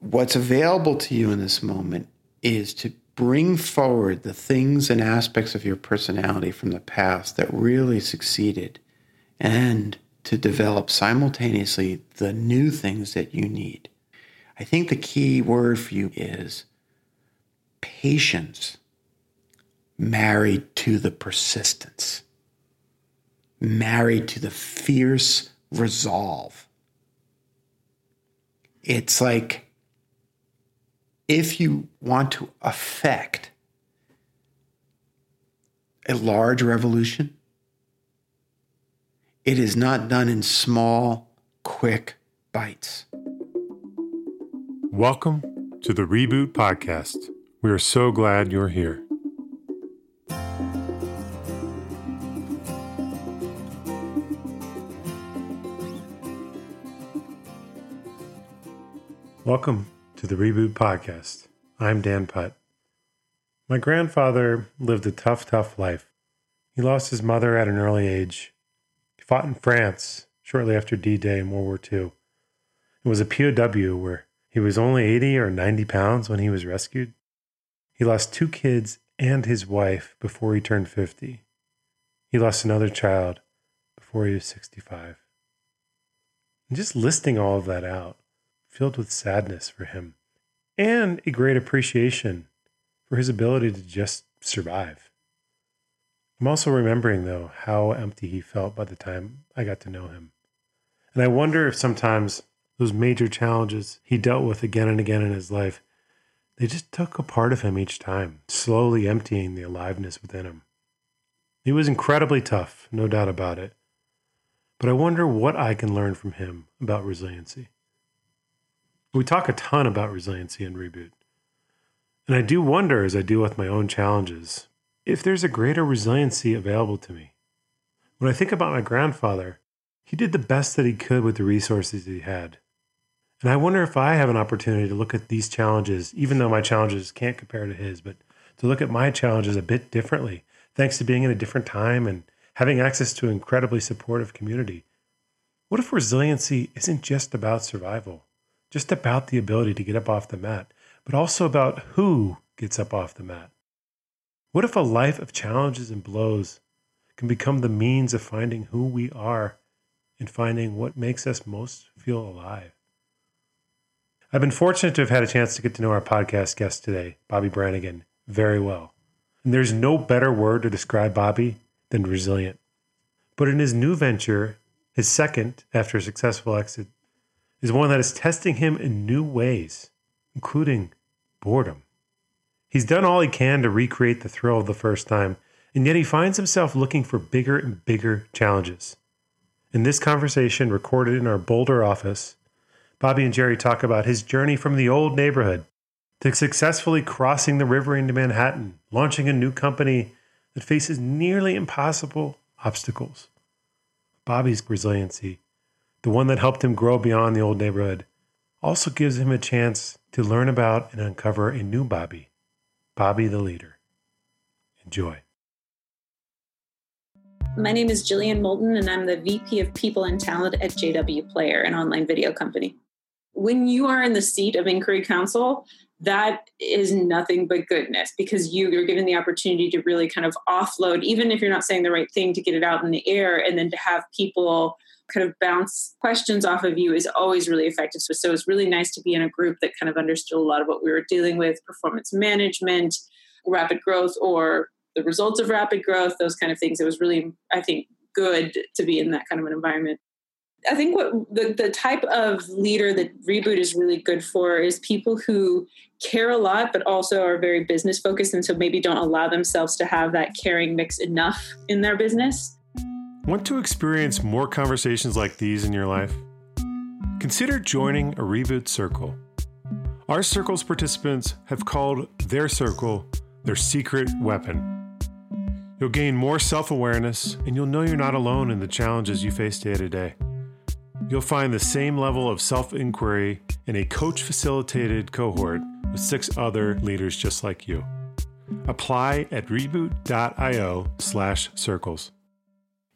what's available to you in this moment is to bring forward the things and aspects of your personality from the past that really succeeded and to develop simultaneously the new things that you need. I think the key word for you is patience married to the persistence, married to the fierce resolve. It's like if you want to affect a large revolution, it is not done in small, quick bites. Welcome to the Reboot Podcast. We are so glad you're here. Welcome to the Reboot Podcast. I'm Dan Putt. My grandfather lived a tough, tough life. He lost his mother at an early age. He fought in France shortly after D Day in World War II. It was a POW where he was only 80 or 90 pounds when he was rescued. He lost two kids and his wife before he turned 50. He lost another child before he was 65. And just listing all of that out, filled with sadness for him and a great appreciation for his ability to just survive. I'm also remembering, though, how empty he felt by the time I got to know him. And I wonder if sometimes those major challenges he dealt with again and again in his life, they just took a part of him each time, slowly emptying the aliveness within him. He was incredibly tough, no doubt about it. But I wonder what I can learn from him about resiliency. We talk a ton about resiliency and reboot. And I do wonder, as I deal with my own challenges, if there's a greater resiliency available to me. When I think about my grandfather, he did the best that he could with the resources he had. And I wonder if I have an opportunity to look at these challenges, even though my challenges can't compare to his, but to look at my challenges a bit differently, thanks to being in a different time and having access to an incredibly supportive community. What if resiliency isn't just about survival? Just about the ability to get up off the mat, but also about who gets up off the mat. What if a life of challenges and blows can become the means of finding who we are and finding what makes us most feel alive? I've been fortunate to have had a chance to get to know our podcast guest today, Bobby Brannigan, very well. And there's no better word to describe Bobby than resilient. But in his new venture, his second after a successful exit is one that is testing him in new ways, including boredom. He's done all he can to recreate the thrill of the first time, and yet he finds himself looking for bigger and bigger challenges. In this conversation, recorded in our Boulder office, Bobby and Jerry talk about his journey from the old neighborhood to successfully crossing the river into Manhattan, launching a new company that faces nearly impossible obstacles. Bobby's resiliency the one that helped him grow beyond the old neighborhood, also gives him a chance to learn about and uncover a new Bobby, Bobby the leader. Enjoy. My name is Jillian Moulton, and I'm the VP of People and Talent at JW Player, an online video company. When you are in the seat of Inquiry Council, that is nothing but goodness because you, you're given the opportunity to really kind of offload, even if you're not saying the right thing, to get it out in the air, and then to have people kind of bounce questions off of you is always really effective. So, so it's really nice to be in a group that kind of understood a lot of what we were dealing with performance management, rapid growth, or the results of rapid growth, those kind of things. It was really, I think, good to be in that kind of an environment. I think what the, the type of leader that Reboot is really good for is people who care a lot, but also are very business focused. And so maybe don't allow themselves to have that caring mix enough in their business. Want to experience more conversations like these in your life? Consider joining a Reboot Circle. Our Circle's participants have called their circle their secret weapon. You'll gain more self awareness and you'll know you're not alone in the challenges you face day to day. You'll find the same level of self inquiry in a coach facilitated cohort with six other leaders just like you. Apply at reboot.io slash circles.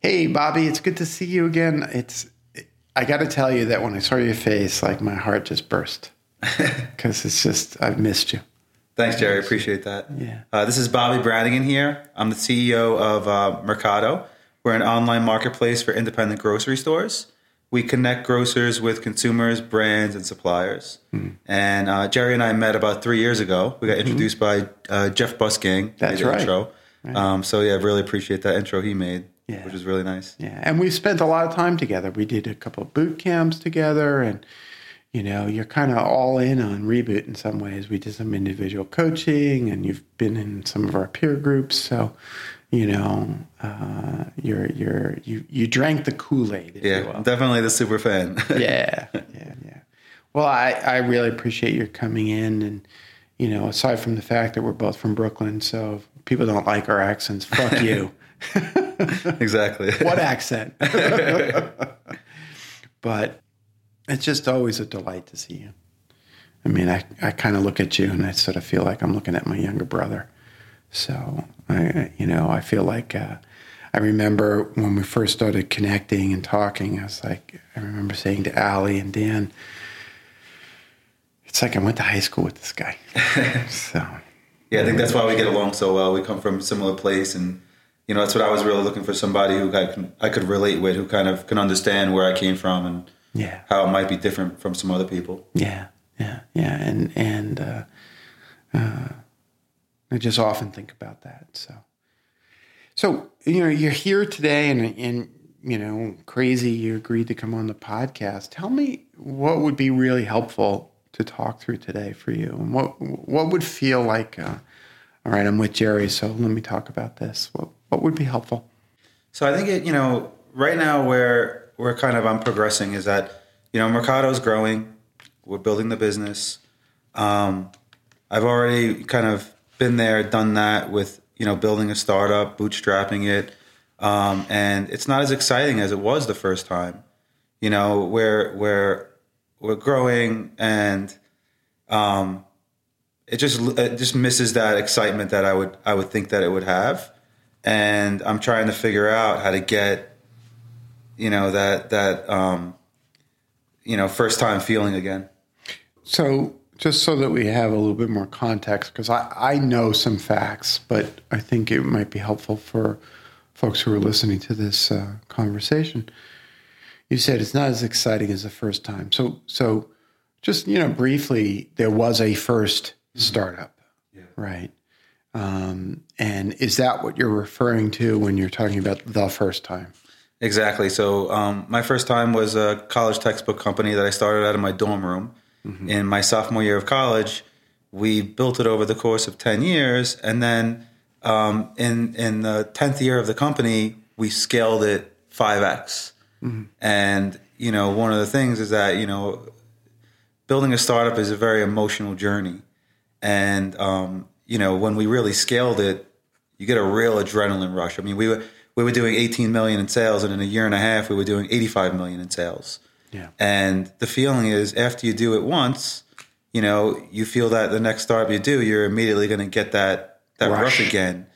Hey, Bobby, it's good to see you again. It's I got to tell you that when I saw your face, like my heart just burst. because it's just I've missed you. Thanks, Jerry. Appreciate that. Yeah. Uh, this is Bobby Brannigan here. I'm the CEO of uh, Mercato. We're an online marketplace for independent grocery stores. We connect grocers with consumers, brands, and suppliers. Hmm. And uh, Jerry and I met about three years ago. We got introduced by uh, Jeff Bussgang. Mm-hmm. That's made the right. Um, so yeah, I really appreciate that intro he made, Yeah. which was really nice. Yeah, and we spent a lot of time together. We did a couple of boot camps together, and you know, you're kind of all in on reboot in some ways. We did some individual coaching, and you've been in some of our peer groups. So, you know, uh, you're you're you you drank the Kool Aid. Yeah, you definitely the super fan. yeah, yeah, yeah. Well, I I really appreciate your coming in, and you know, aside from the fact that we're both from Brooklyn, so people don't like our accents. Fuck you. exactly. what accent? but it's just always a delight to see you. I mean, I, I kind of look at you and I sort of feel like I'm looking at my younger brother. So, I, you know, I feel like uh, I remember when we first started connecting and talking, I was like, I remember saying to Allie and Dan, it's like I went to high school with this guy. so, Yeah, I think that's why we get along so well. We come from a similar place, and you know that's what I was really looking for somebody who I can I could relate with, who kind of can understand where I came from and yeah. how it might be different from some other people. Yeah, yeah, yeah, and and uh, uh, I just often think about that. So, so you know, you're here today, and and you know, crazy. You agreed to come on the podcast. Tell me what would be really helpful to talk through today for you, and what what would feel like. Uh, all right, I'm with Jerry, so let me talk about this. What what would be helpful? So I think it, you know, right now where we're kind of I'm progressing is that you know Mercato's growing, we're building the business. Um, I've already kind of been there, done that with you know building a startup, bootstrapping it, um, and it's not as exciting as it was the first time. You know, where where we're growing and um, it just it just misses that excitement that I would I would think that it would have, and I'm trying to figure out how to get, you know that that um, you know first time feeling again. So, just so that we have a little bit more context, because I, I know some facts, but I think it might be helpful for folks who are listening to this uh, conversation. You said it's not as exciting as the first time. So, so just you know, briefly, there was a first startup, right? Um, and is that what you're referring to when you're talking about the first time? Exactly. So um, my first time was a college textbook company that I started out of my dorm room. In my sophomore year of college, we built it over the course of ten years, and then um, in in the tenth year of the company, we scaled it five x. And you know, one of the things is that you know, building a startup is a very emotional journey, and um, you know, when we really scaled it, you get a real adrenaline rush. I mean, we were we were doing 18 million in sales, and in a year and a half, we were doing 85 million in sales. Yeah. And the feeling is, after you do it once, you know, you feel that the next startup you do, you're immediately going to get that that rush, Rush. again.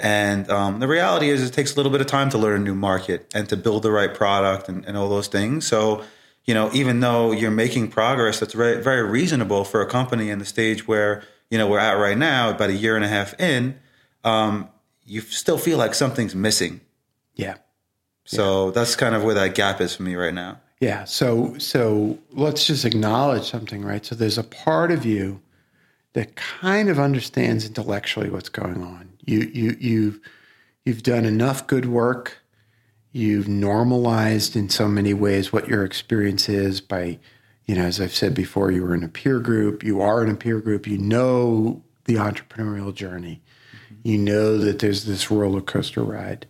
And um, the reality is, it takes a little bit of time to learn a new market and to build the right product and, and all those things. So, you know, even though you're making progress, that's very very reasonable for a company in the stage where you know we're at right now, about a year and a half in. Um, you still feel like something's missing. Yeah. So that's kind of where that gap is for me right now. Yeah. So so let's just acknowledge something, right? So there's a part of you that kind of understands intellectually what's going on. You you you've you've done enough good work. You've normalized in so many ways what your experience is by, you know, as I've said before, you were in a peer group, you are in a peer group, you know the entrepreneurial journey. You know that there's this roller coaster ride.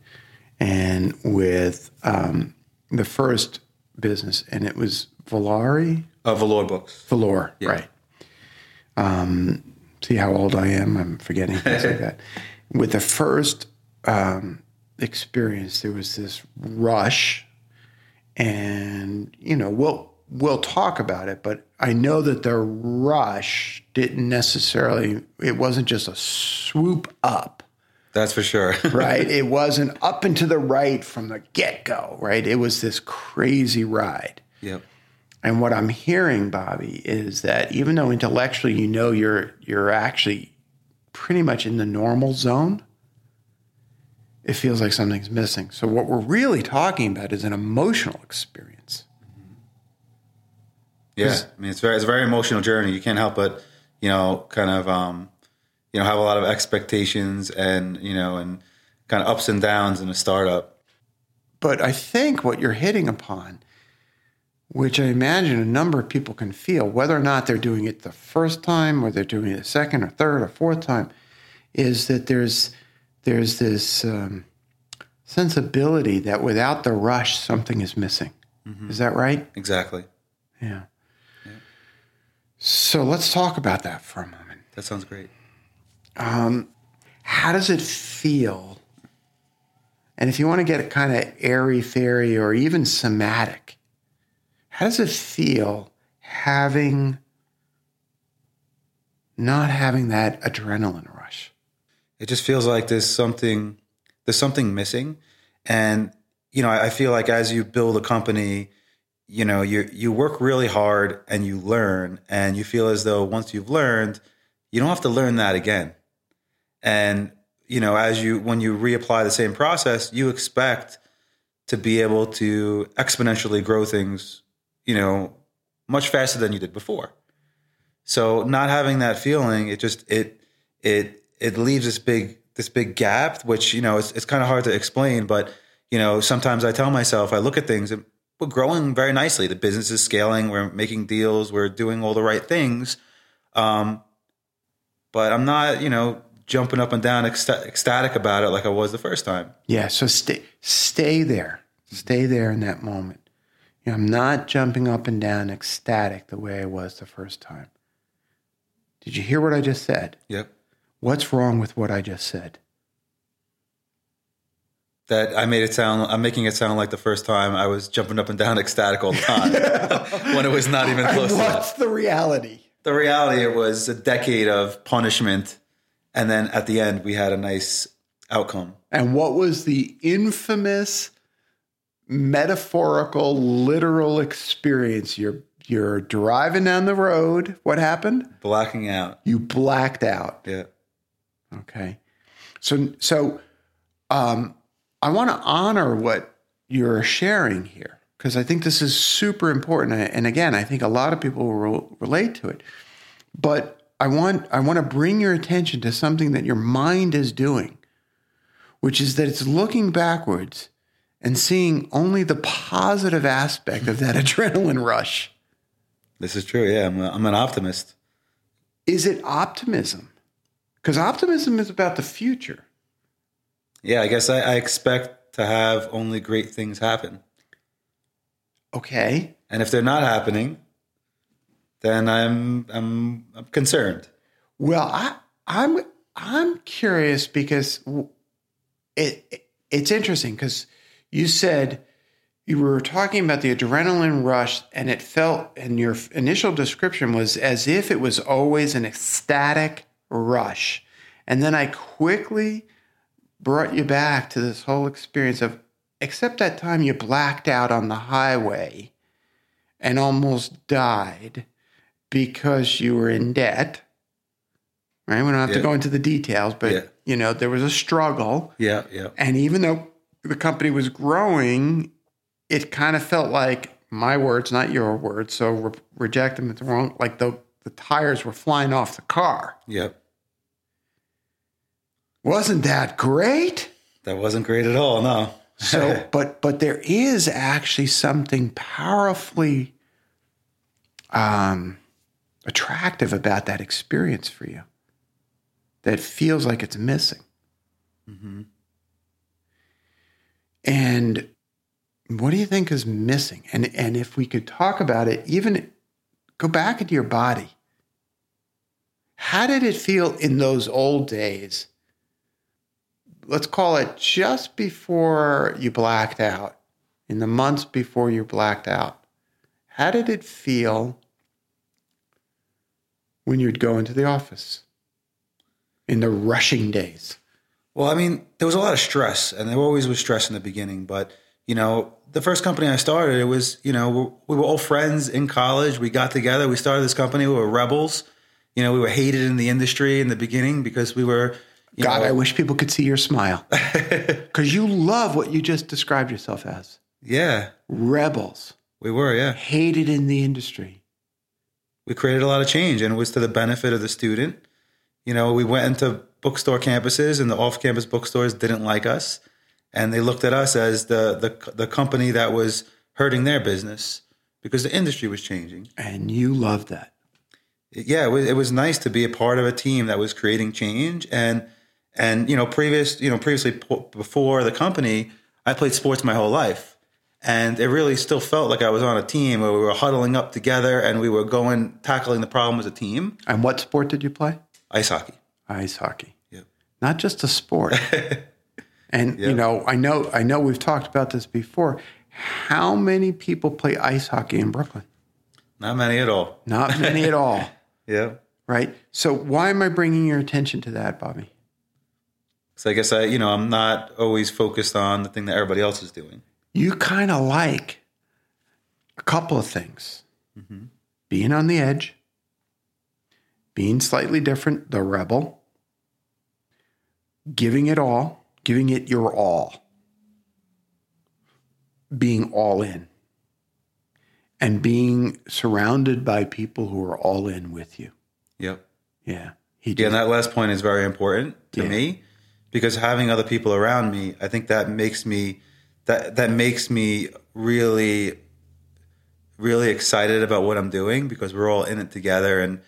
And with um, the first business, and it was Valari, Uh, Valore books. Valore, right? Um, see how old I am? I'm forgetting things like that. With the first um, experience, there was this rush, and you know, we'll we'll talk about it, but I know that the rush didn't necessarily. It wasn't just a swoop up That's for sure. right? it wasn't up and to the right from the get go, right? It was this crazy ride. yep. And what I'm hearing, Bobby, is that even though intellectually you know you're you're actually pretty much in the normal zone, it feels like something's missing. So what we're really talking about is an emotional experience. Yeah, I mean it's very it's a very emotional journey. You can't help but you know kind of um, you know have a lot of expectations and you know and kind of ups and downs in a startup. But I think what you're hitting upon, which I imagine a number of people can feel, whether or not they're doing it the first time or they're doing it the second or third or fourth time, is that there's there's this um, sensibility that without the rush, something is missing. Is that right? Exactly. Yeah. So let's talk about that for a moment. That sounds great. Um, how does it feel? And if you want to get kind of airy fairy or even somatic, how does it feel having not having that adrenaline rush? It just feels like there's something there's something missing, and you know I, I feel like as you build a company, you know you you work really hard and you learn, and you feel as though once you've learned, you don't have to learn that again, and you know as you when you reapply the same process, you expect to be able to exponentially grow things, you know, much faster than you did before. So not having that feeling, it just it it it leaves this big this big gap, which you know it's it's kind of hard to explain. But you know, sometimes I tell myself, I look at things and we're growing very nicely. The business is scaling. We're making deals. We're doing all the right things. Um, but I'm not, you know, jumping up and down ecsta- ecstatic about it like I was the first time. Yeah, so stay stay there. Stay there in that moment. You know, I'm not jumping up and down ecstatic the way I was the first time. Did you hear what I just said? Yep. What's wrong with what I just said? That I made it sound. I'm making it sound like the first time I was jumping up and down ecstatic all the time when it was not even close to that. What's the reality? The reality it was a decade of punishment, and then at the end we had a nice outcome. And what was the infamous metaphorical literal experience? You're you're driving down the road. What happened? Blacking out. You blacked out. Yeah. Okay. So so um I want to honor what you're sharing here because I think this is super important and again I think a lot of people will relate to it. But I want I want to bring your attention to something that your mind is doing which is that it's looking backwards and seeing only the positive aspect of that adrenaline rush. This is true. Yeah, I'm, a, I'm an optimist. Is it optimism? Because optimism is about the future. Yeah, I guess I, I expect to have only great things happen. Okay. And if they're not happening, then I'm I'm, I'm concerned. Well, I, I'm I'm curious because it, it it's interesting because you said you were talking about the adrenaline rush, and it felt, and your initial description was as if it was always an ecstatic rush, and then I quickly brought you back to this whole experience of, except that time you blacked out on the highway and almost died because you were in debt. Right? We don't have Yeah. to go into the details, but Yeah. you know, there was a struggle. Yeah, yeah. And even though the company was growing, it kind of felt like my words, not your words. So re- reject them. It's wrong. Like the, the tires were flying off the car. Yep. Wasn't that great? That wasn't great at all, no. So, but but there is actually something powerfully um, attractive about that experience for you that feels like it's missing. Mm-hmm. And what do you think is missing? And and if we could talk about it, even go back into your body. How did it feel in those old days? Let's call it just before you blacked out, in the months before you blacked out. How did it feel when you'd go into the office in the rushing days? Well, I mean, there was a lot of stress, and there always was stress in the beginning. But you know, the first company I started, it was, you know, we were all friends in college. We got together. We started this company. We were rebels. You know, we were hated in the industry in the beginning because we were. God, know, I wish people could see your smile because you love what you just described yourself as yeah, rebels, we were. Yeah, hated in the industry. We created a lot of change, and it was to the benefit of the student. You know, we went into bookstore campuses, and the off-campus bookstores didn't like us, and they looked at us as the the the company that was hurting their business because the industry was changing. And you loved that. yeah, it was, it was nice to be a part of a team that was creating change. And and you know, previous you know previously before the company, I played sports my whole life, and it really still felt like I was on a team where we were huddling up together and we were going tackling the problem as a team. And what sport did you play? Ice hockey. Ice hockey. Yep. Not just a sport. and you know, I know I know we've talked about this before. How many people play ice hockey in Brooklyn? Not many at all. Not many at all, Yeah. right? So why am I bringing your attention to that, Bobby? So I guess I you know I'm not always focused on the thing that everybody else is doing. You kind of like a couple of things. Being on the edge, being slightly different, the rebel, giving it all, giving it your all, being all in, and being surrounded by people who are all in with you. Yep. Yeah. He Yeah, and that last point is very important to Yeah. me because having other people around me, I think that makes me that that makes me really really excited about what I'm doing because we're all in it together and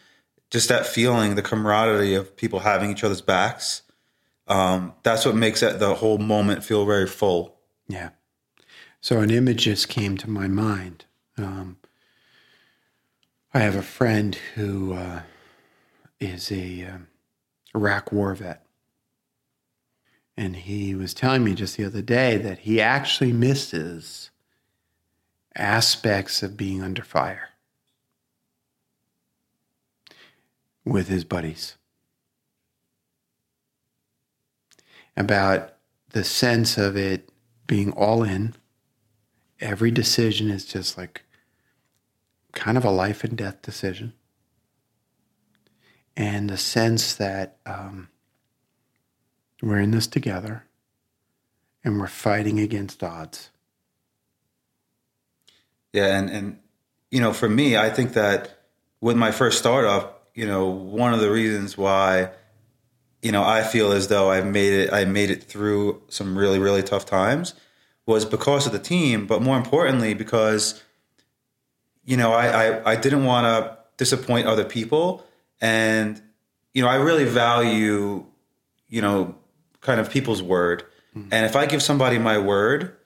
just that feeling, the camaraderie of people having each other's backs. Um, that's what makes that the whole moment feel very full. Yeah. So an image just came to my mind. Um, I have a friend who uh, is a um, Iraq war vet. And he was telling me just the other day that he actually misses aspects of being under fire with his buddies. About the sense of it being all in. Every decision is just like kind of a life and death decision. And the sense that um, we're in this together and we're fighting against odds. Yeah, and and you know, for me, I think that with my first startup, you know, one of the reasons why, you know, I feel as though I've made it, I made it through some really really tough times, was because of the team, but more importantly because, you know, I I, I didn't want to disappoint other people, and you know, I really value, you know, kind of people's word, mm-hmm. and if I give somebody my word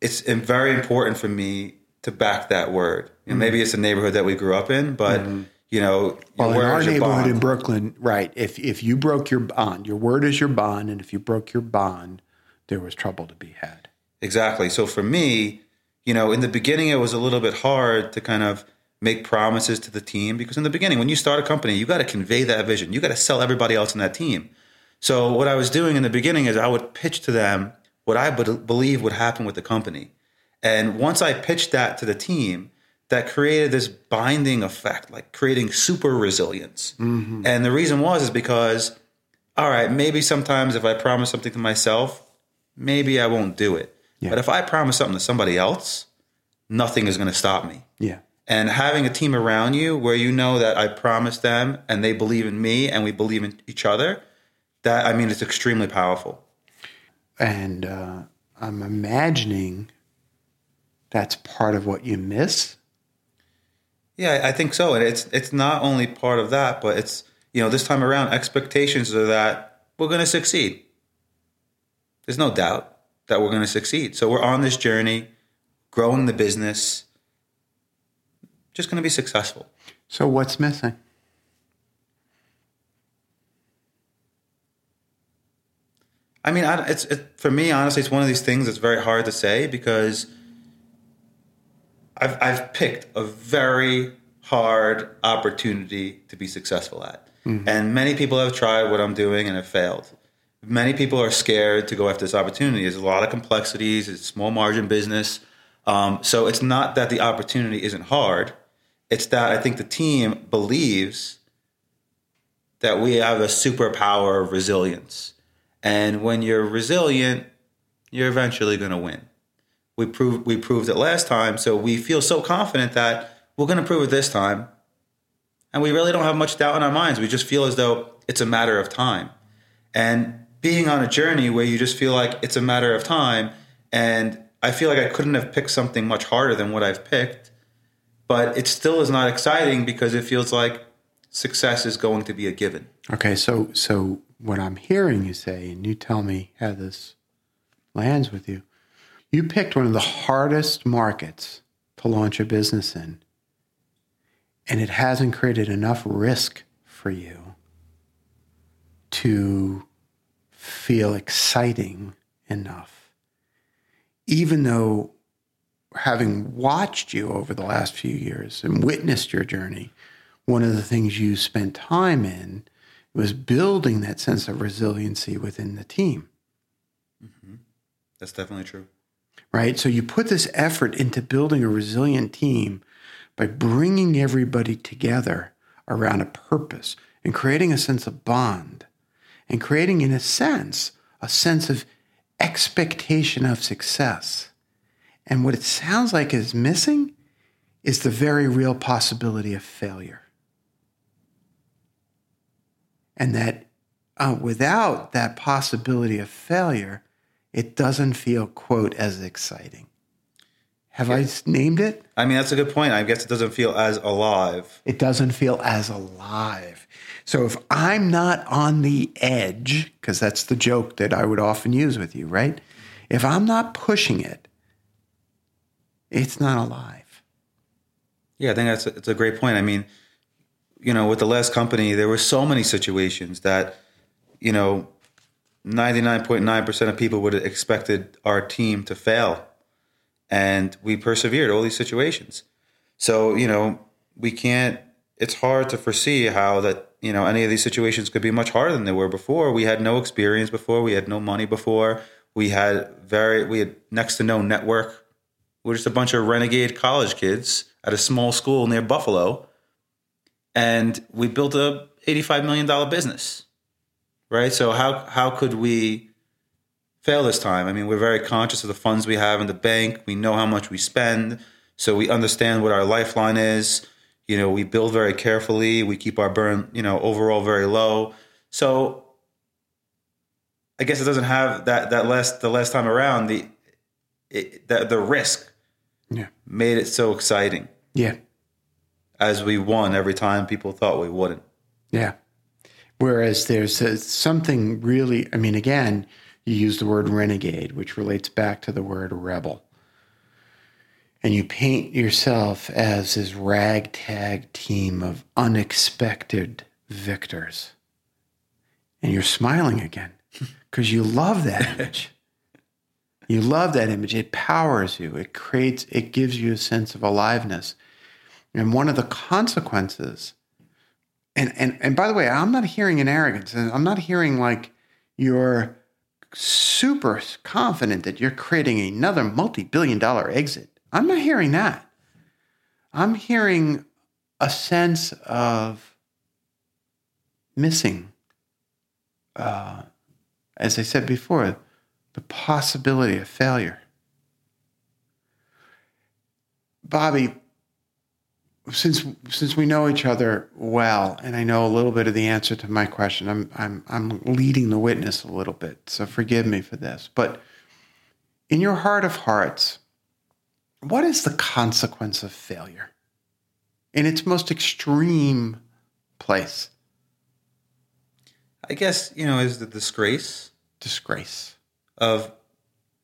it's very important for me to back that word. You know, mm-hmm. Maybe it's the neighborhood that we grew up in, but mm-hmm. you know, Well, in our your neighborhood bond? in Brooklyn, right? If if you broke your bond, your word is your bond, and if you broke your bond, there was trouble to be had. Exactly. So for me, you know, in the beginning, it was a little bit hard to kind of make promises to the team because in the beginning, when you start a company, you got to convey that vision. You got to sell everybody else in that team. So what I was doing in the beginning is I would pitch to them what I be- believe would happen with the company. And once I pitched that to the team, that created this binding effect, like creating super resilience. Mm-hmm. And the reason was is because, all right, maybe sometimes if I promise something to myself, maybe I won't do it. Yeah. But if I promise something to somebody else, nothing is going to stop me. Yeah. And having a team around you where you know that I promised them and they believe in me and we believe in each other, that I mean, it's extremely powerful. And uh, I'm imagining that's part of what you miss. Yeah, I think so. And it's it's not only part of that, but it's you know this time around expectations are that we're going to succeed. There's no doubt that we're going to succeed. So we're on this journey, growing the business, just going to be successful. So what's missing? I mean, I, it's it, for me honestly, it's one of these things that's very hard to say because I've I've picked a very hard opportunity to be successful at, and many people have tried what I'm doing and have failed. many people are scared to go after this opportunity. There's a lot of complexities. It's a small margin business. Um, so it's not that the opportunity isn't hard. It's that I think the team believes that we have a superpower of resilience. And when you're resilient, you're eventually going to win. We proved we proved it last time, so we feel so confident that we're going to prove it this time. And we really don't have much doubt in our minds. We just feel as though it's a matter of time. And being on a journey where you just feel like it's a matter of time and I feel like I couldn't have picked something much harder than what I've picked, but it still is not exciting because it feels like success is going to be a given. Okay, so so what I'm hearing you say, and you tell me how this lands with you, you picked one of the hardest markets to launch a business in, and it hasn't created enough risk for you to feel exciting enough. Even though having watched you over the last few years and witnessed your journey, one of the things you spent time in was building that sense of resiliency within the team. Mm-hmm. That's definitely true. Right. So you put this effort into building a resilient team by bringing everybody together around a purpose and creating a sense of bond and creating, in a sense, a sense of expectation of success. And what it sounds like is missing is the very real possibility of failure. And that uh, without that possibility of failure, it doesn't feel, quote, as exciting. Have yeah. I named it? I mean, that's a good point. I guess it doesn't feel as alive. It doesn't feel as alive. So if I'm not on the edge, because that's the joke that I would often use with you, right? If I'm not pushing it, it's not alive. Yeah, I think that's a, it's a great point. I mean, you know, with the last company, there were so many situations that, you know, 99.9% of people would have expected our team to fail. And we persevered all these situations. So, you know, we can't, it's hard to foresee how that, you know, any of these situations could be much harder than they were before. We had no experience before. We had no money before. We had very, we had next to no network. We're just a bunch of renegade college kids at a small school near Buffalo and we built a $85 million business right? So how how could we fail this time? I mean we're very conscious of the funds we have in the bank. We know how much we spend. So we understand what our lifeline is. You know we build very carefully. We keep our burn you know overall very low. So i guess it doesn't have that that last the last time around the it, the, the risk yeah. made it so exciting. Yeah as we won every time people thought we wouldn't. Yeah. Whereas there's a, something really, I mean, again, you use the word renegade, which relates back to the word rebel. And you paint yourself as this ragtag team of unexpected victors. And you're smiling again because you love that image. you love that image. It powers you. It creates, it gives you a sense of aliveness. And one of the consequences, and, and, and by the way, I'm not hearing an arrogance. I'm not hearing like you're super confident that you're creating another multi billion dollar exit. I'm not hearing that. I'm hearing a sense of missing, uh, as I said before, the possibility of failure. Bobby, since since we know each other well, and I know a little bit of the answer to my question, I'm I'm I'm leading the witness a little bit, so forgive me for this. But in your heart of hearts, what is the consequence of failure in its most extreme place? I guess you know is the disgrace, disgrace of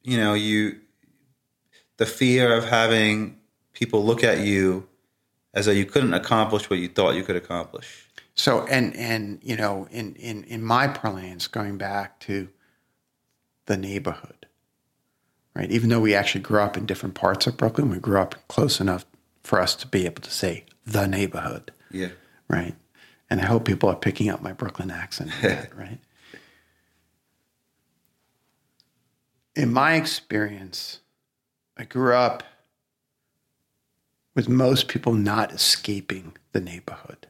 you know you the fear of having people look at you as though you couldn't accomplish what you thought you could accomplish. So, and and you know, in in in my parlance, going back to the neighborhood, right? Even though we actually grew up in different parts of Brooklyn, we grew up close enough for us to be able to say the neighborhood. Yeah. Right. And I hope people are picking up my Brooklyn accent, that, right? in my experience, I grew up with most people not escaping the neighborhood.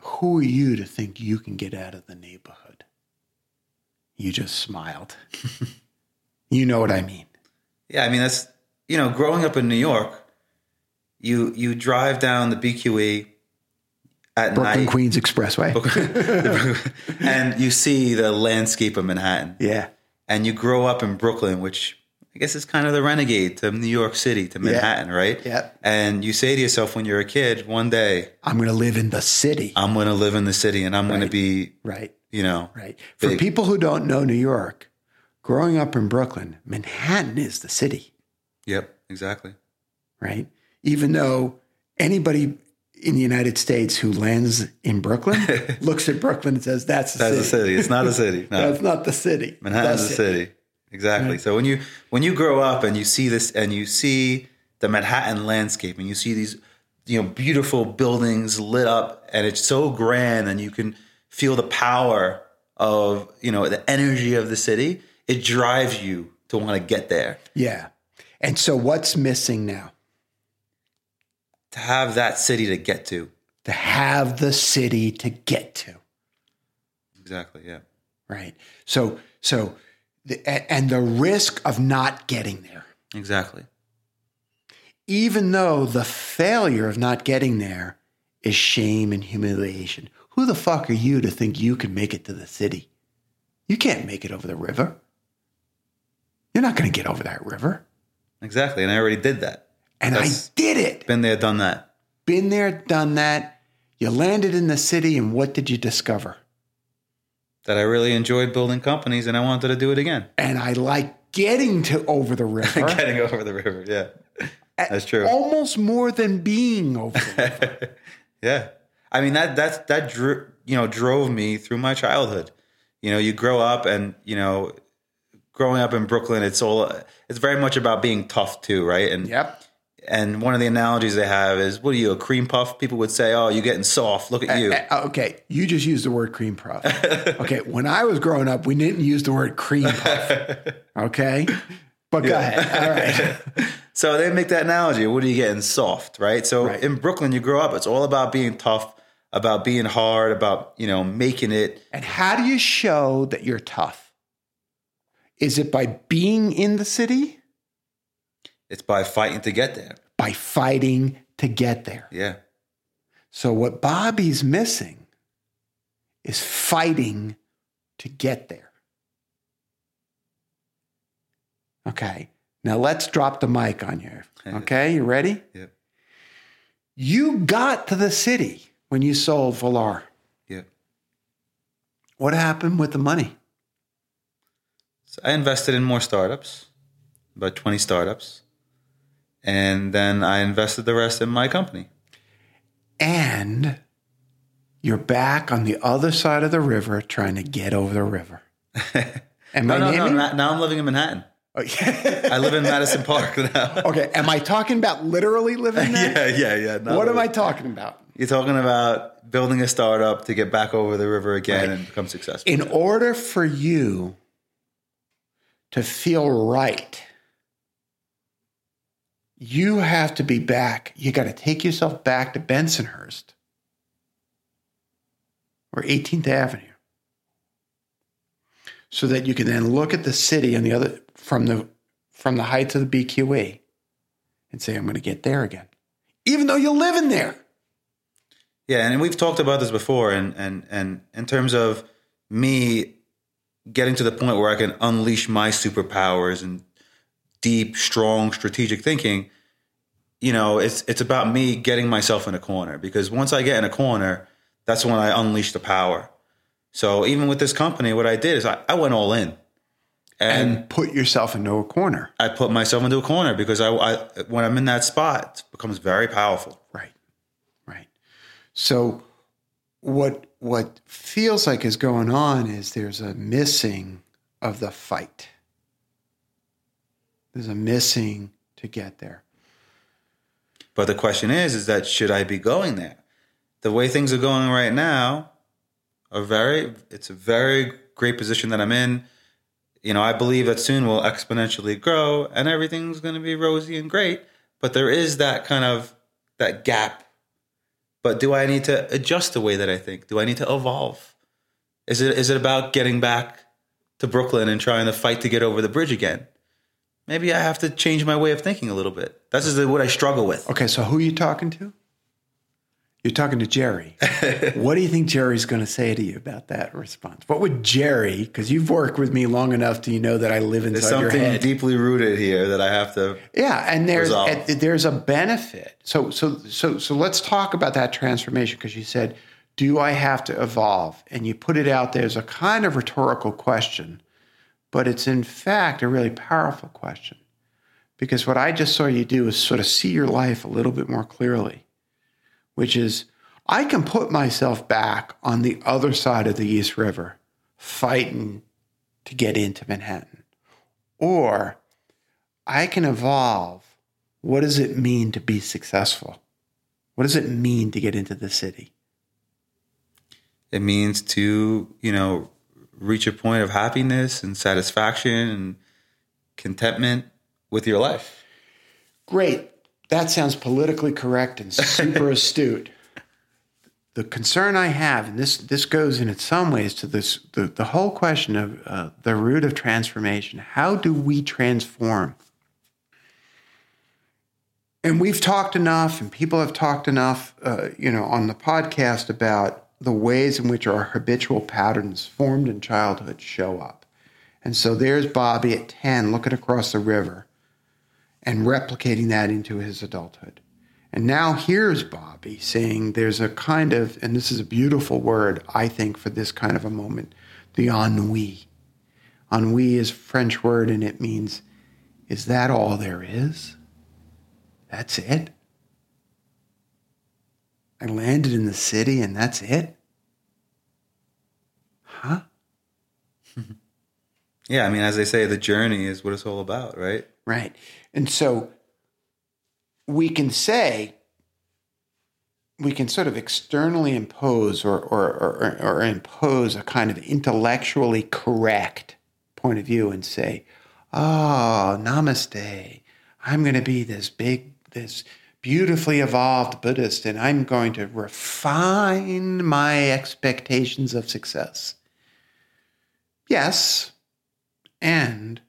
Who are you to think you can get out of the neighborhood? You just smiled. you know what I mean. Yeah, I mean that's you know, growing up in New York, you you drive down the BQE at Brooklyn night, Queens Expressway. and you see the landscape of Manhattan. yeah. And you grow up in Brooklyn, which I guess it's kind of the renegade to New York City, to Manhattan, right? Yeah. And you say to yourself when you're a kid, one day I'm going to live in the city. I'm going to live in the city and I'm going to be, Right. you know, Right. For Big. people who don't know New York, growing up in Brooklyn, Manhattan is the city, yep, exactly. right? Even though anybody in the United States who lands in Brooklyn looks at Brooklyn and says, that's the That's city. a city. It's not a city. No. That's not the city. Manhattan's The a city. Exactly. So when you when you grow up and you see this and you see the Manhattan landscape and you see these you know beautiful buildings lit up and it's so grand and you can feel the power of you know the energy of the city, it drives you to want to get there. Yeah. And so what's missing now? To have that city to get to. To have the city to get to. Exactly. Yeah. Right. So, so, the, and the risk of not getting there, Exactly. even though the failure of not getting there is shame and humiliation. Who the fuck are you to think you can make it to the city? You can't make it over the river. You're not going to get over that river. Exactly. And I already did that. And That's- I did it. Been there, done that. Been there, done that. You landed in the city, and what did you discover? That I really enjoyed building companies and I wanted to do it again. And I like getting to over the river. Getting over the river. Yeah. That's true. Almost more than being over the river. yeah, I mean that that's that drew you know drove me through my childhood. You know, you grow up and you know, growing up in Brooklyn, it's all it's very much about being tough too, right? And yep. And one of the analogies they have is, what are you a cream puff? People would say, oh, you're getting soft. Look at you. Uh, okay, you just used the word cream puff. okay, when I was growing up, we didn't use the word cream puff. Okay, but go ahead. All right. So they make that analogy. What are you getting soft, right? So Right. in Brooklyn, you grow up. It's all about being tough, about being hard, about you know making it. And how do you show that you're tough? Is it by being in the city? It's by fighting to get there. By fighting to get there. Yeah. So what Bobby's missing is fighting to get there. Okay. Now let's drop the mic on you. Okay, you ready? Yep. You got to the city when you sold Valore. Yep. What happened with the money? So I invested in more startups, about 20 startups. And then I invested the rest in my company. And you're back on the other side of the river trying to get over the river. Am No, I no, no. naming? Now now I'm living in Manhattan. Oh, yeah. I live in Madison Park now. okay, am I talking about literally living there? yeah, yeah, yeah. Not What am I talking about? You're talking about building a startup to get back over the river again and become successful. In order for you to feel right, you have to be back. You got to take yourself back to Bensonhurst or 18th Avenue so that you can then look at the city on the other from the from the heights of the BQE and say, I'm going to get there again. Even though you're living there. Yeah, and we've talked about this before, and and and in terms of me getting to the point where I can unleash my superpowers and deep, strong, strategic thinking, you know, it's it's about me getting myself in a corner because once I get in a corner, that's when I unleash the power. So even with this company, what I did is I, I went all in, and, and put yourself into a corner. I put myself into a corner because I, I when I'm in that spot, it becomes very powerful. Right. Right. So what what feels like is going on is there's a missing of the fight. There's a missing to get there. But the question is, is that should I be going there? The way things are going right now, a very it's a very great position that I'm in. You know, I believe that soon we'll exponentially grow and everything's going to be rosy and great. But there is that kind of that gap. But do I need to adjust the way that I think? Do I need to evolve? Is it is it about getting back to Brooklyn and trying to fight to get over the bridge again? Maybe I have to change my way of thinking a little bit. That's is what I struggle with. Okay, so who are you talking to? You're talking to Jerry. what do you think Jerry's going to say to you about that response? What would Jerry, because you've worked with me long enough to you know that I live There's inside your something head. deeply rooted here that I have to. Yeah, and there's resolve. there's a benefit. So so so so let's talk about that transformation because you said, "Do I have to evolve?" And you put it out there as a kind of rhetorical question, but it's in fact a really powerful question. Because what I just saw you do is sort of see your life a little bit more clearly, which is I can put myself back on the other side of the East River fighting to get into Manhattan. Or I can evolve. What does it mean to be successful? What does it mean to get into the city? It means to you know reach a point of happiness and satisfaction and contentment with your life. Great. That sounds politically correct and super astute. The concern I have, and this this goes in some ways to this the, the whole question of uh, the root of transformation. How do we transform? And we've talked enough, and people have talked enough, uh, you know, on the podcast about the ways in which our habitual patterns formed in childhood show up. And so there's Bobby at 10 looking across the river and replicating that into his adulthood. And now here's Bobby saying there's a kind of, and this is a beautiful word, I think, for this kind of a moment, the ennui. Ennui is a French word and it means, is that all there is? That's it? I landed in the city and that's it? Huh? Yeah, I mean, as they say, the journey is what it's all about, right? Right. And so we can say, we can sort of externally impose or, or, or, or impose a kind of intellectually correct point of view and say, oh, namaste. I'm going to be this big, this beautifully evolved Buddhist, and I'm going to refine my expectations of success. Yes. And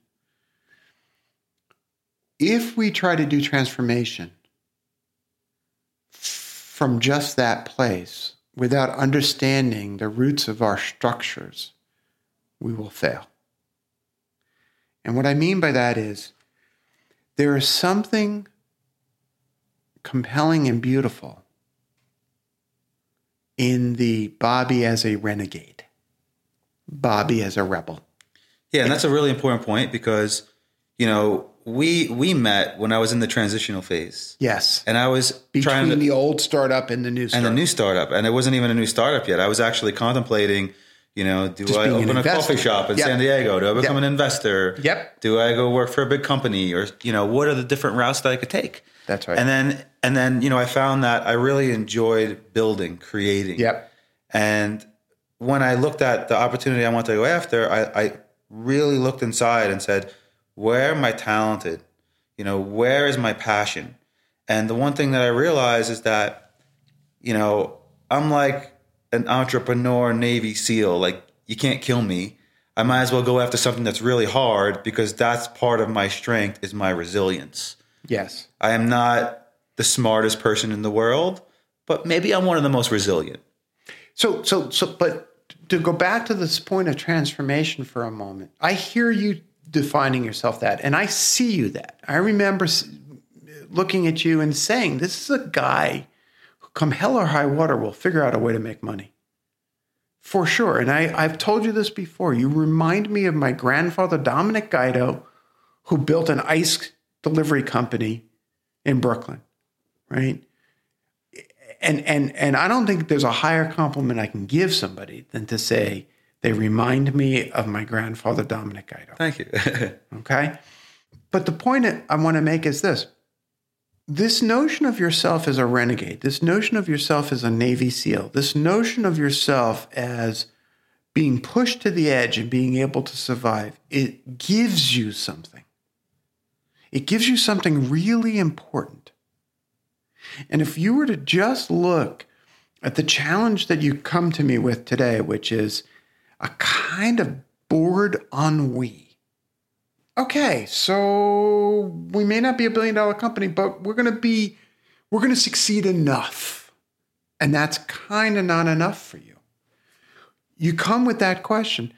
if we try to do transformation from just that place without understanding the roots of our structures, we will fail. And what I mean by that is there is something compelling and beautiful in the Bobby as a renegade, Bobby as a rebel. Yeah, and that's a really important point because you know we we met when I was in the transitional phase, Yes. and I was trying Between to the old startup and the new and startup. the new startup, and it wasn't even a new startup yet. I was actually contemplating, you know, do Just I open a coffee shop in Yep. San Diego? Do I become Yep. an investor? Yep. Do I go work for a big company, or you know, what are the different routes that I could take? That's right. And then and then you know, I found that I really enjoyed building, creating. Yep. And when I looked at the opportunity I wanted to go after, I, I really looked inside and said, where am I talented? You know, where is my passion? And the one thing that I realized is that, you know, I'm like an entrepreneur Navy SEAL. Like, you can't kill me. I might as well go after something that's really hard because that's part of my strength is my resilience. Yes. I am not the smartest person in the world, but maybe I'm one of the most resilient. So, so, so, but to go back to this point of transformation for a moment, I hear you defining yourself that, and I see you that. I remember looking at you and saying, "This is a guy who, come hell or high water, will figure out a way to make money." For sure. And I, I've told you this before. You remind me of my grandfather, Dominic Guido, who built an ice delivery company in Brooklyn, right? and and and I don't think there's a higher compliment I can give somebody than to say they remind me of my grandfather Dominic Guido. Thank you. Okay, but the point I want to make is this: this notion of yourself as a renegade, this notion of yourself as a Navy SEAL, this notion of yourself as being pushed to the edge and being able to survive, it gives you something. It gives you something really important. And if you were to just look at the challenge that you come to me with today, which is a kind of bored ennui. Okay, so we may not be a billion dollar company, but we're going to be, we're going to succeed enough. And that's kind of not enough for you. You come with that question.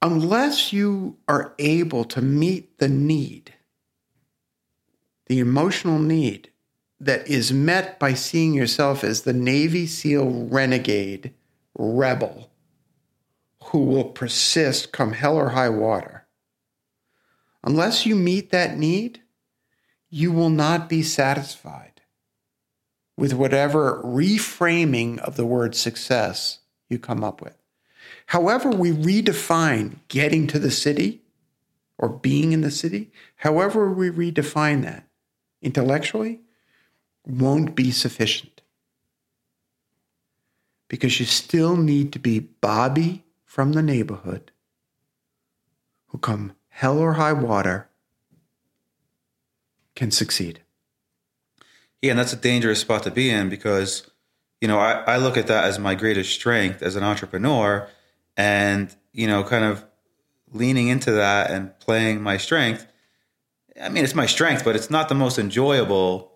Unless you are able to meet the need, the emotional need that is met by seeing yourself as the Navy SEAL renegade rebel who will persist come hell or high water. Unless you meet that need, you will not be satisfied with whatever reframing of the word success you come up with. However, we redefine getting to the city or being in the city, however, we redefine that intellectually, won't be sufficient. Because you still need to be Bobby from the neighborhood who come hell or high water can succeed. Yeah, and that's a dangerous spot to be in because, you know, I, I look at that as my greatest strength as an entrepreneur and, you know, kind of leaning into that and playing my strength. I mean, it's my strength, but it's not the most enjoyable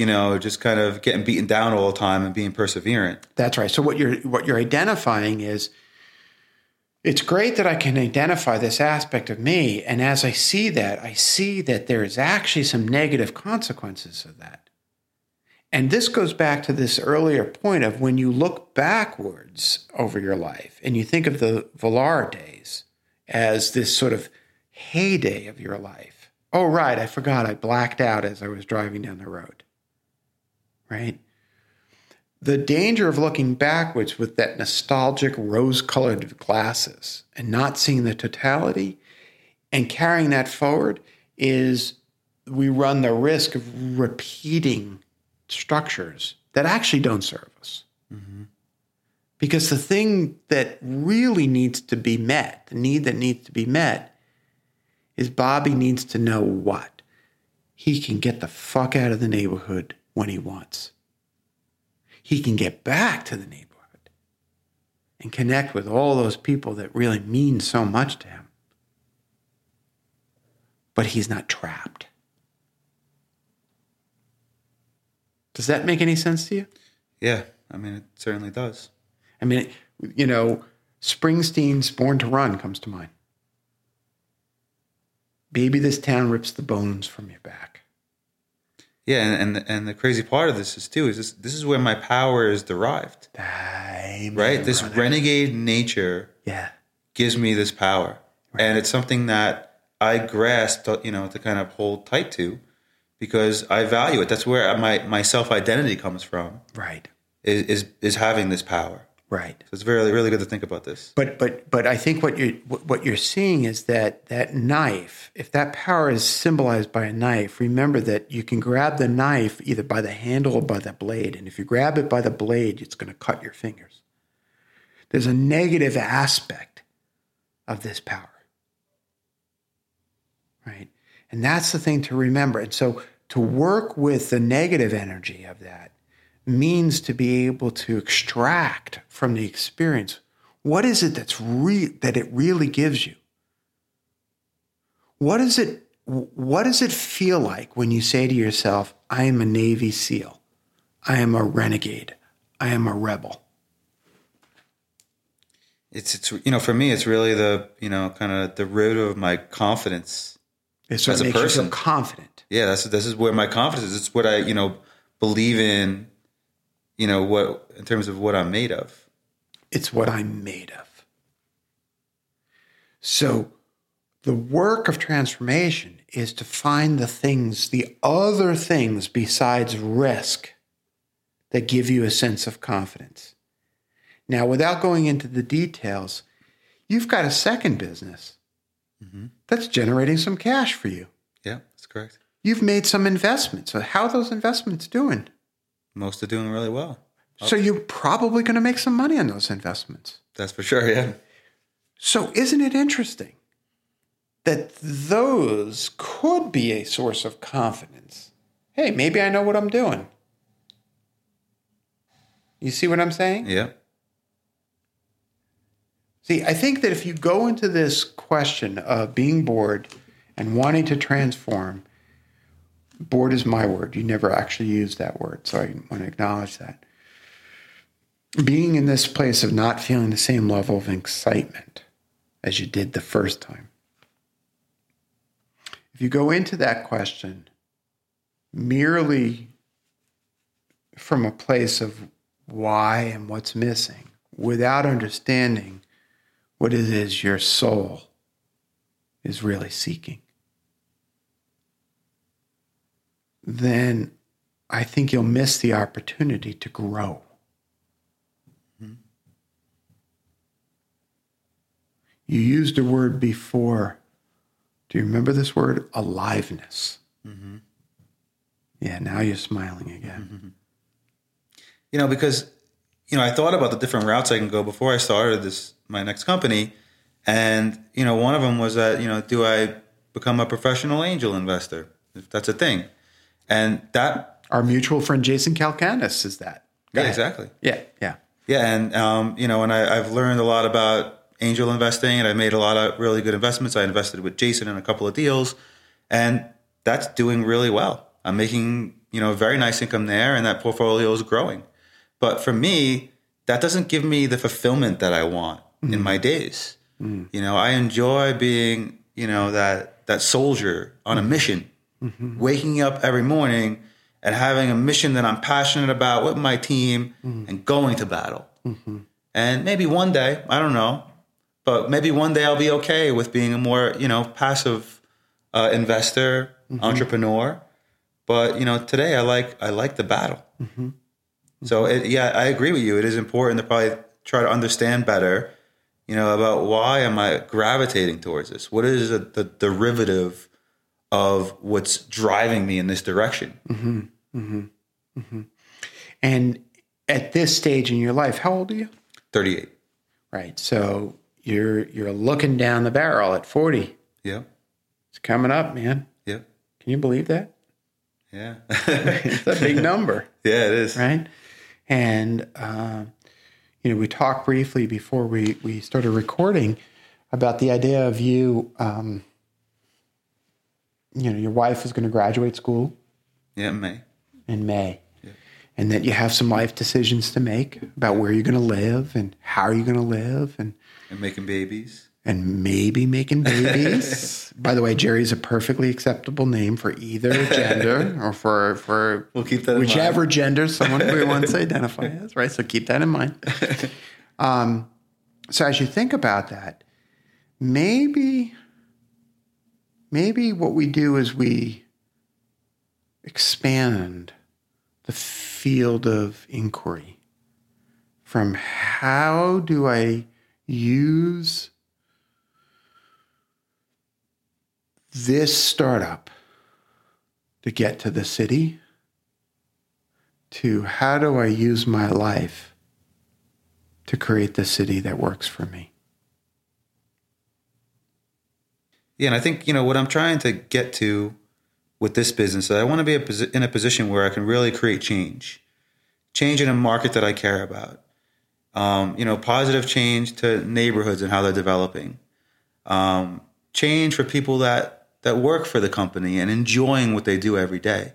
you know, just kind of getting beaten down all the time and being perseverant. That's right. So what you're what you're identifying is it's great that I can identify this aspect of me and as I see that, I see that there is actually some negative consequences of that. And this goes back to this earlier point of when you look backwards over your life and you think of the Valore days as this sort of heyday of your life. Oh, right, I forgot I blacked out as I was driving down the road right? The danger of looking backwards with that nostalgic rose colored glasses and not seeing the totality and carrying that forward is we run the risk of repeating structures that actually don't serve us. Mm-hmm. Because the thing that really needs to be met, the need that needs to be met, is Bobby needs to know what? He can get the fuck out of the neighborhood when he wants. He can get back to the neighborhood and connect with all those people that really mean so much to him. But he's not trapped. Does that make any sense to you? Yeah, I mean, it certainly does. I mean, you know, Springsteen's Born to Run comes to mind. Baby, this town rips the bones from your back. Yeah, and, and and the crazy part of this is too is this this is where my power is derived. Amen, right? This brother. renegade nature yeah. gives me this power. Right. And it's something that I grasp, uh, you know, to kind of hold tight to because I value it. That's where my, my self identity comes from. Right. Is, is is having this power. Right. So it's very really good to think about this. But but but I think what you're what you're seeing is that that knife, if that power is symbolized by a knife, remember that you can grab the knife either by the handle or by the blade, and if you grab it by the blade, it's going to cut your fingers. There's a negative aspect of this power, right? And that's the thing to remember. And so to work with the negative energy of that means to be able to extract from the experience what is it that's re- that it really gives you what is it what does it feel like when you say to yourself i am a navy seal i am a renegade i am a rebel It's it's you know for me it's really the you know kind of the root of my confidence. it's what As a person. feel confident Yeah, that's this is where my confidence is. It's what I you know believe in. You know what in terms of what I'm made of. it's what i'm made of. So the work of transformation is to find the things the other things besides risk that give you a sense of confidence. Now without going into the details you've got a second business mm-hmm. that's generating some cash for you. Yeah, that's correct. you've made some investments. So how are those investments doing Most are doing really well. so you're probably going to make some money on those investments That's for sure. Yeah. So, isn't it interesting that those could be a source of confidence? Hey, maybe I know what I'm doing. You see what I'm saying? Yeah. See, I think that if you go into this question of being bored and wanting to transform, bored is my word. You never actually use that word, so I want to acknowledge that. Being in this place of not feeling the same level of excitement as you did the first time. If you go into that question merely from a place of why and what's missing, without understanding what it is your soul is really seeking, then I think you'll miss the opportunity to grow. You used a word before. Do you remember this word? Aliveness. Mm-hmm. Yeah, now you're smiling again. Mm-hmm. You know, because, you know, I thought about the different routes I can go before I started this, my next company. And, you know, one of them was that, you know, do I become a professional angel investor? If that's a thing. And that. Our mutual friend Jason Calacanis is that. Yeah, exactly. Yeah, yeah. Yeah. And, um, you know, and I, I've learned a lot about angel investing and I made a lot of really good investments. I invested with Jason in a couple of deals and that's doing really well. I'm making, you know, very nice income there and that portfolio is growing. But for me, that doesn't give me the fulfillment that I want mm. in my days. Mm. You know, I enjoy being, you know, that that soldier on a mission, mm-hmm. waking up every morning and having a mission that I'm passionate about with my team mm. and going to battle. Mm-hmm. And maybe one day, I don't know, but maybe one day I'll be okay with being a more you know passive uh, investor, mm-hmm. entrepreneur. But you know, today I like I like the battle. Mm-hmm. So it, yeah, I agree with you. It is important to probably try to understand better, you know, about why am I gravitating towards this? What is a, the derivative of what's driving me in this direction? Mm-hmm. mm-hmm. mm-hmm. And at this stage in your life, how old are you? Thirty-eight. Right. So you're you're looking down the barrel at 40. Yeah. It's coming up, man. Yeah. Can you believe that? Yeah. it's a big number. Yeah, it is. Right. And, uh, you know, we talked briefly before we, we started recording about the idea of you, um, you know, your wife is going to graduate school. Yeah, in May. In May and that you have some life decisions to make about where you're going to live and how are you're going to live and and making babies and maybe making babies. By the way, Jerry's a perfectly acceptable name for either gender or for for we'll keep that whichever gender someone wants to identify as. Right, so keep that in mind. Um, so as you think about that, maybe maybe what we do is we expand the field of inquiry from how do I use this startup to get to the city to how do I use my life to create the city that works for me. Yeah, and I think, you know, what I'm trying to get to with this business. I want to be in a position where I can really create change, change in a market that I care about. Um, you know, positive change to neighborhoods and how they're developing. Um, change for people that that work for the company and enjoying what they do every day.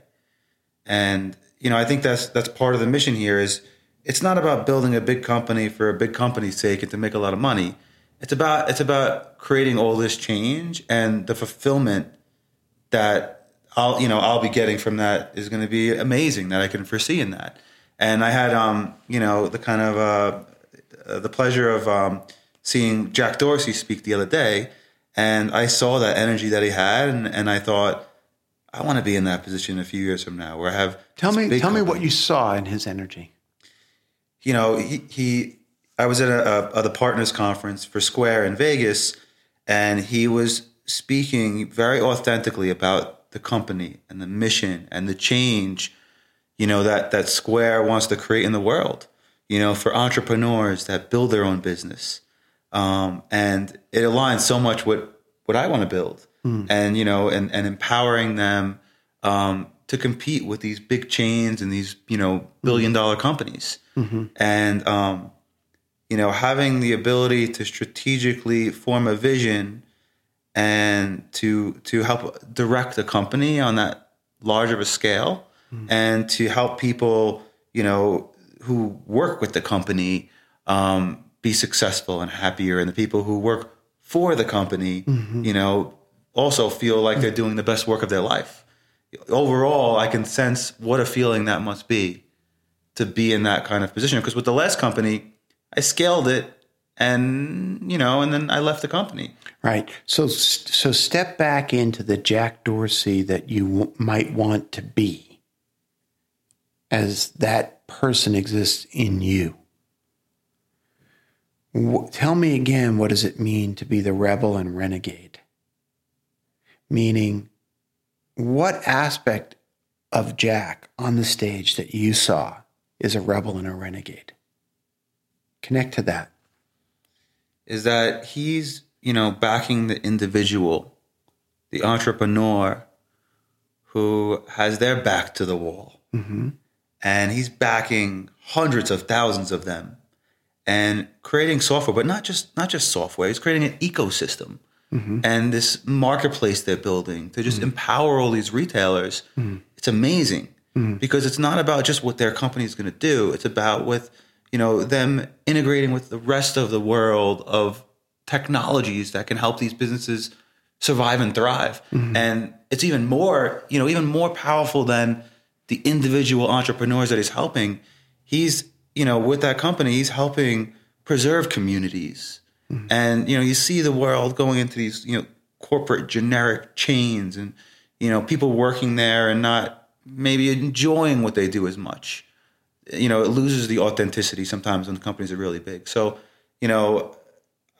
And you know, I think that's that's part of the mission here. Is it's not about building a big company for a big company's sake and to make a lot of money. It's about it's about creating all this change and the fulfillment that I'll you know I'll be getting from that is going to be amazing that I can foresee in that. And I had um you know the kind of uh, the pleasure of um, seeing Jack Dorsey speak the other day, and I saw that energy that he had, and, and I thought I want to be in that position a few years from now where I have tell me tell company. me what you saw in his energy. You know he he I was at a, a, the partners conference for Square in Vegas, and he was speaking very authentically about the company and the mission and the change, you know, that that Square wants to create in the world. you know, for entrepreneurs that build their own business. Um, and it aligns so much with what I want to build and, you know, and, and empowering them um, to compete with these big chains and these, you know, billion dollar companies. And, um, you know, having the ability to strategically form a vision and to to help direct a company on that large of a scale and to help people, you know, who work with the company um, be successful and happier, and the people who work for the company, you know, also feel like they're doing the best work of their life. Overall, I can sense what a feeling that must be to be in that kind of position. Because with the last company, I scaled it, and you know, and then I left the company. Right. So, so step back into the Jack Dorsey that you w- might want to be as that person exists in you. Wh- Tell me again, what does it mean to be the rebel and renegade? Meaning, what aspect of Jack on the stage that you saw is a rebel and a renegade? Connect to that. is that he's you know backing the individual the entrepreneur who has their back to the wall. Mm-hmm. And he's backing hundreds of thousands of them and creating software but not just not just software he's creating an ecosystem. Mm-hmm. And this marketplace they're building to just mm-hmm. empower all these retailers it's amazing because it's not about just what their company is going to do it's about with you know them integrating with the rest of the world of technologies that can help these businesses survive and thrive. Mm-hmm. And it's even more you know even more powerful than the individual entrepreneurs that he's helping. He's you know with that company he's helping preserve communities. Mm-hmm. And you know you see the world going into these you know corporate generic chains and you know people working there and not maybe enjoying what they do as much you know it loses the authenticity sometimes when the companies are really big so you know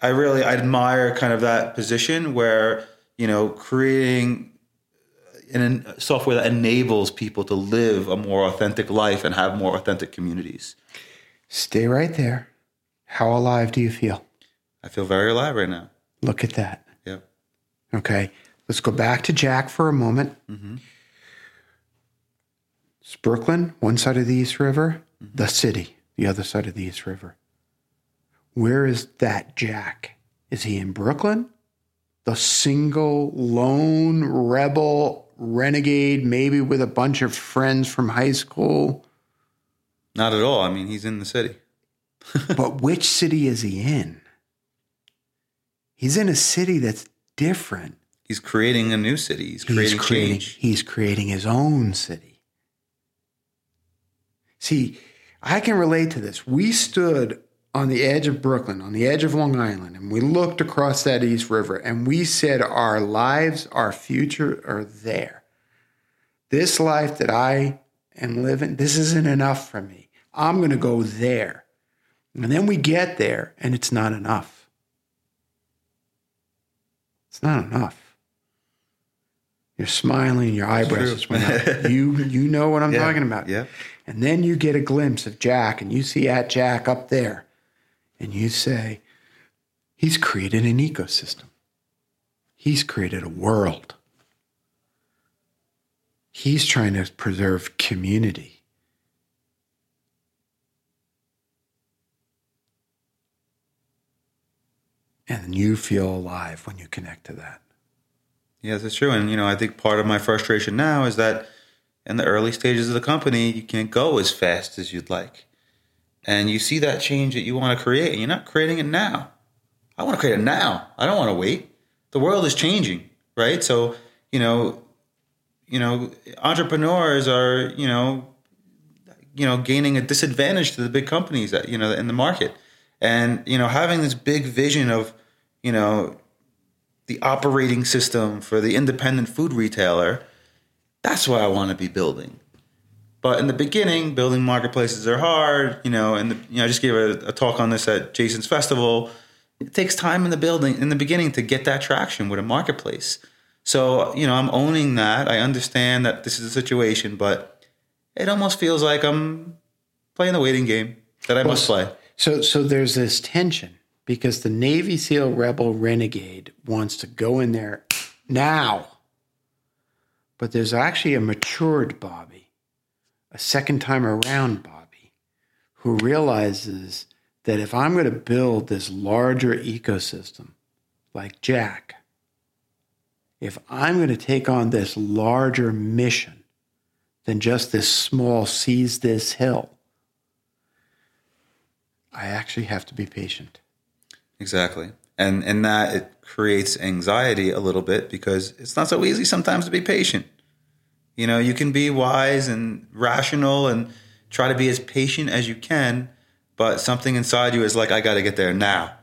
i really I admire kind of that position where you know creating an software that enables people to live a more authentic life and have more authentic communities Stay right there. How alive do you feel? i feel very alive right now Look at that. yeah Okay. Let's go back to Jack for a moment. Mm-hmm. It's Brooklyn, one side of the East River, mm-hmm. the city, the other side of the East River. Where is that Jack? Is he in Brooklyn? The single, lone, rebel, renegade, maybe with a bunch of friends from high school. not at all i mean he's in the city but which city is he in? He's in a city that's different. he's creating a new city he's He's creating creating, change he's creating his own city. See, I can relate to this. We stood on the edge of Brooklyn, on the edge of Long Island, and we looked across that East River and we said, Our lives, our future are there. This life that I am living, this isn't enough for me. I'm going to go there. And then we get there and it's not enough. It's not enough. You're smiling, your eyebrows went up. you you know what I'm Yeah, talking about. yeah. And then you get a glimpse of Jack and you see at Jack up there and you say, He's created an ecosystem. He's created a world. He's trying to preserve community. And you feel alive when you connect to that. Yes, it's true. And, you know, I think part of my frustration now is that in the early stages of the company, you can't go as fast as you'd like. And you see that change that you want to create, and you're not creating it now. I want to create it now. I don't want to wait. The world is changing, right? So, you know, you know, entrepreneurs are, you know, you know, gaining a disadvantage to the big companies that, you know, in the market. And, you know, having this big vision of, you know, the operating system for the independent food retailer, that's what I want to be building. But in the beginning, building marketplaces are hard, you know, and the, you know, I just gave a, a talk on this at Jason's festival. It takes time in the building in the beginning to get that traction with a marketplace. So, you know, I'm owning that. I understand that this is a situation, but it almost feels like I'm playing the waiting game. that I must play. So, so there's this tension because the Navy SEAL rebel renegade wants to go in there now, but there's actually a matured Bobby, a second time around Bobby, who realizes that if I'm going to build this larger ecosystem like Jack, if I'm going to take on this larger mission than just this small seize this hill, I actually have to be patient. Exactly. And in that it creates anxiety a little bit because it's not so easy sometimes to be patient. You know, you can be wise and rational and try to be as patient as you can, but something inside you is like, I got to get there now.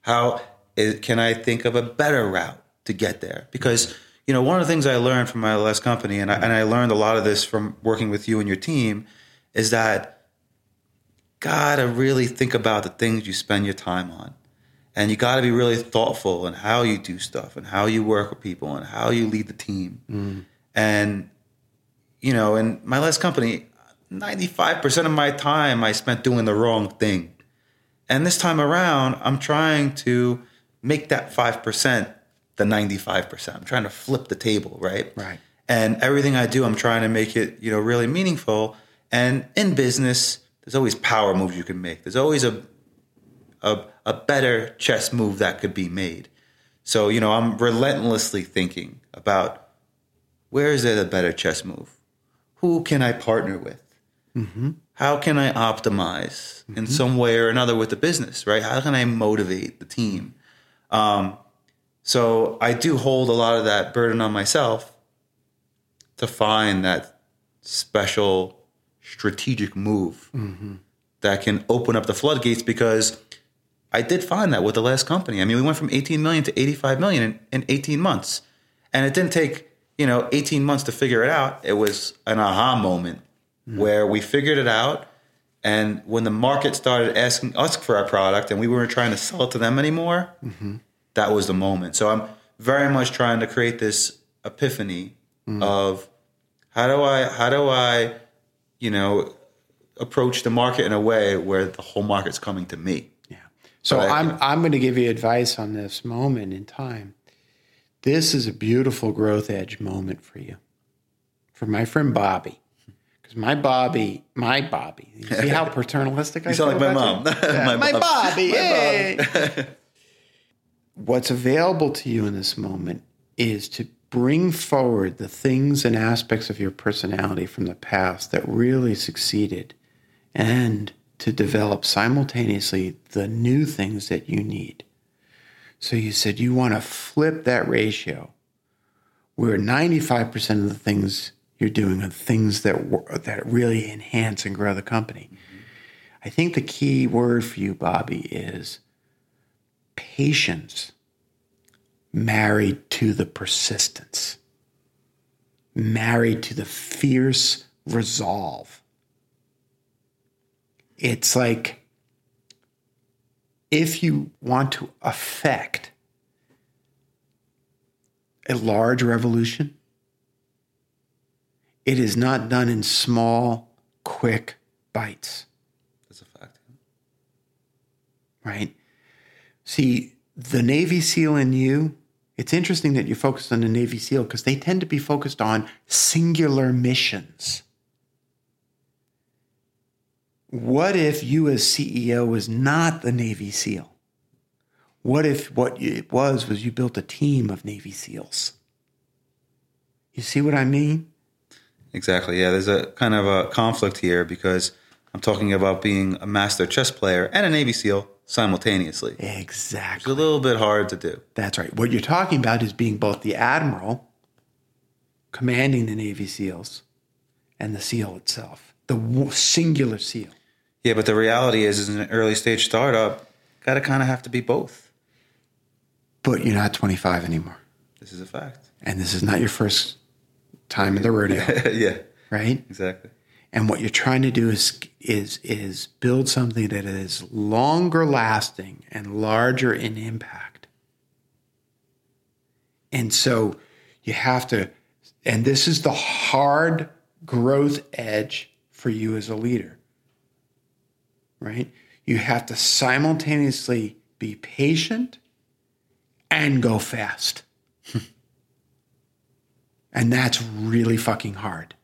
How is, can I think of a better route to get there? Because you know, one of the things I learned from my last company, and I, and I learned a lot of this from working with you and your team, is that gotta really think about the things you spend your time on and you got to be really thoughtful in how you do stuff and how you work with people and how you lead the team. Mm. and you know in my last company 95% of my time i spent doing the wrong thing. And this time around i'm trying to make that 5% the 95% i'm trying to flip the table right? Right. and everything i do i'm trying to make it you know really meaningful. And in business there's always power moves you can make. There's always a a, a better chess move that could be made. So, you know, I'm relentlessly thinking about where is there a better chess move? Who can I partner with? Mm-hmm. How can I optimize in mm-hmm. some way or another with the business, right? How can I motivate the team? Um, so I do hold a lot of that burden on myself to find that special strategic move mm-hmm. that can open up the floodgates because I did find that with the last company. I mean, we went from 18 million to 85 million in, in 18 months. And it didn't take, you know, 18 months to figure it out. It was an aha moment mm-hmm. where we figured it out. And when the market started asking us for our product and we weren't trying to sell it to them anymore, mm-hmm. that was the moment. So I'm very much trying to create this epiphany mm-hmm. of how do I, how do I, you know, approach the market in a way where the whole market's coming to me. So I'm I'm going to give you advice on this moment in time. This is a beautiful growth edge moment for you, for my friend Bobby, because my Bobby, my Bobby. You see how paternalistic I You sound like my mom. Yeah, my, Bob- Bobby. my hey. What's available to you in this moment is to bring forward the things and aspects of your personality from the past that really succeeded and to develop simultaneously the new things that you need. So you said you want to flip that ratio where 95% of the things you're doing are things that that really enhance and grow the company. I think the key word for you Bobby is patience married to the persistence, married to the fierce resolve. It's like if you want to affect a large revolution, it is not done in small, quick bites That's a fact. right? See, the Navy SEAL in you, it's interesting that you focus on the Navy SEAL because they tend to be focused on singular missions. What if you, as CEO, was not the Navy SEAL? What if what it was was you built a team of Navy SEALs? You see what I mean? Exactly. Yeah, there's a kind of a conflict here because I'm talking about being a master chess player and a Navy SEAL simultaneously. Exactly. It's a little bit hard to do. That's right. What you're talking about is being both the admiral commanding the Navy SEALs and the SEAL itself, the singular SEAL. Yeah, but the reality is, as an early stage startup, got to kind of have to be both. But you're not 25 anymore. This is a fact. And this is not your first time in the rodeo, yeah, right? exactly. And what you're trying to do is is is build something that is longer lasting and larger in impact. And so you have to and this is the hard growth edge for you as a leader. Right? You have to simultaneously be patient and go fast. and that's really fucking hard,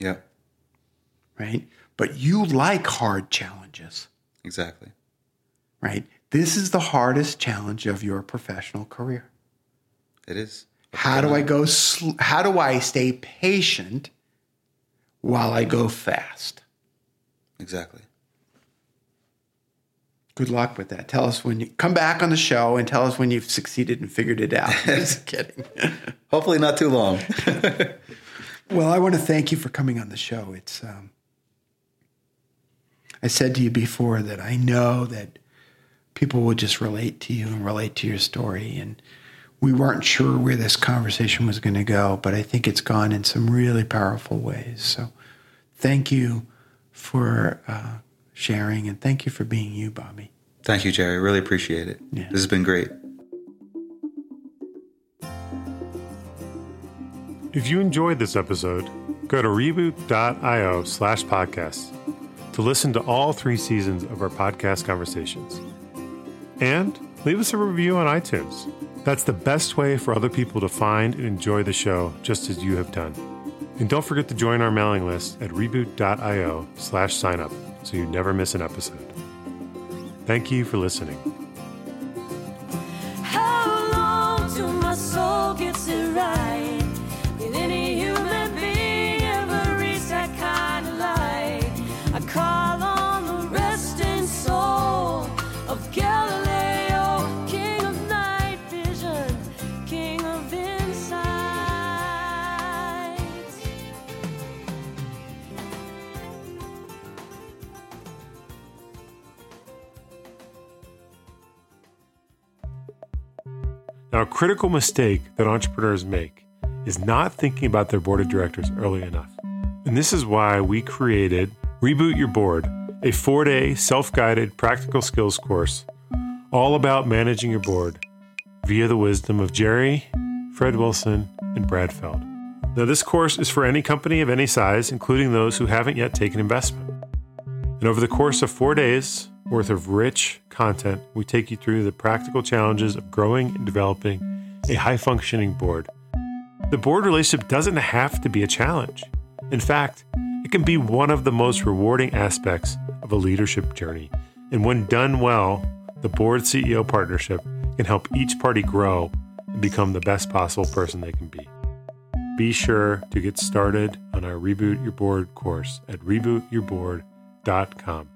Yep. right? But you like hard challenges, Exactly. right? This is the hardest challenge of your professional career. It is. How do I go sl- how do I stay patient while I go fast? Exactly. Good luck with that. Tell us when you come back on the show and tell us when you've succeeded and figured it out. Just kidding. Hopefully not too long. well, I want to thank you for coming on the show. It's um, I said to you before that I know that people will just relate to you and relate to your story and we weren't sure where this conversation was going to go, but I think it's gone in some really powerful ways. So thank you for uh, sharing and thank you for being you, Bobby. Thank you, Jerry. Really appreciate it. Yeah. This has been great. If you enjoyed this episode, go to reboot.io slash podcast to listen to all three seasons of our podcast conversations. And leave us a review on iTunes. That's the best way for other people to find and enjoy the show just as you have done. And don't forget to join our mailing list at reboot.io slash sign up so you never miss an episode. Thank you for listening. Now, a critical mistake that entrepreneurs make is not thinking about their board of directors early enough. And this is why we created Reboot Your Board, a four day self guided practical skills course all about managing your board via the wisdom of Jerry, Fred Wilson, and Brad Feld. Now, this course is for any company of any size, including those who haven't yet taken investment. And over the course of four days worth of rich content, we take you through the practical challenges of growing and developing a high functioning board. The board relationship doesn't have to be a challenge. In fact, it can be one of the most rewarding aspects of a leadership journey. And when done well, the board CEO partnership can help each party grow and become the best possible person they can be. Be sure to get started on our Reboot Your Board course at rebootyourboard.com.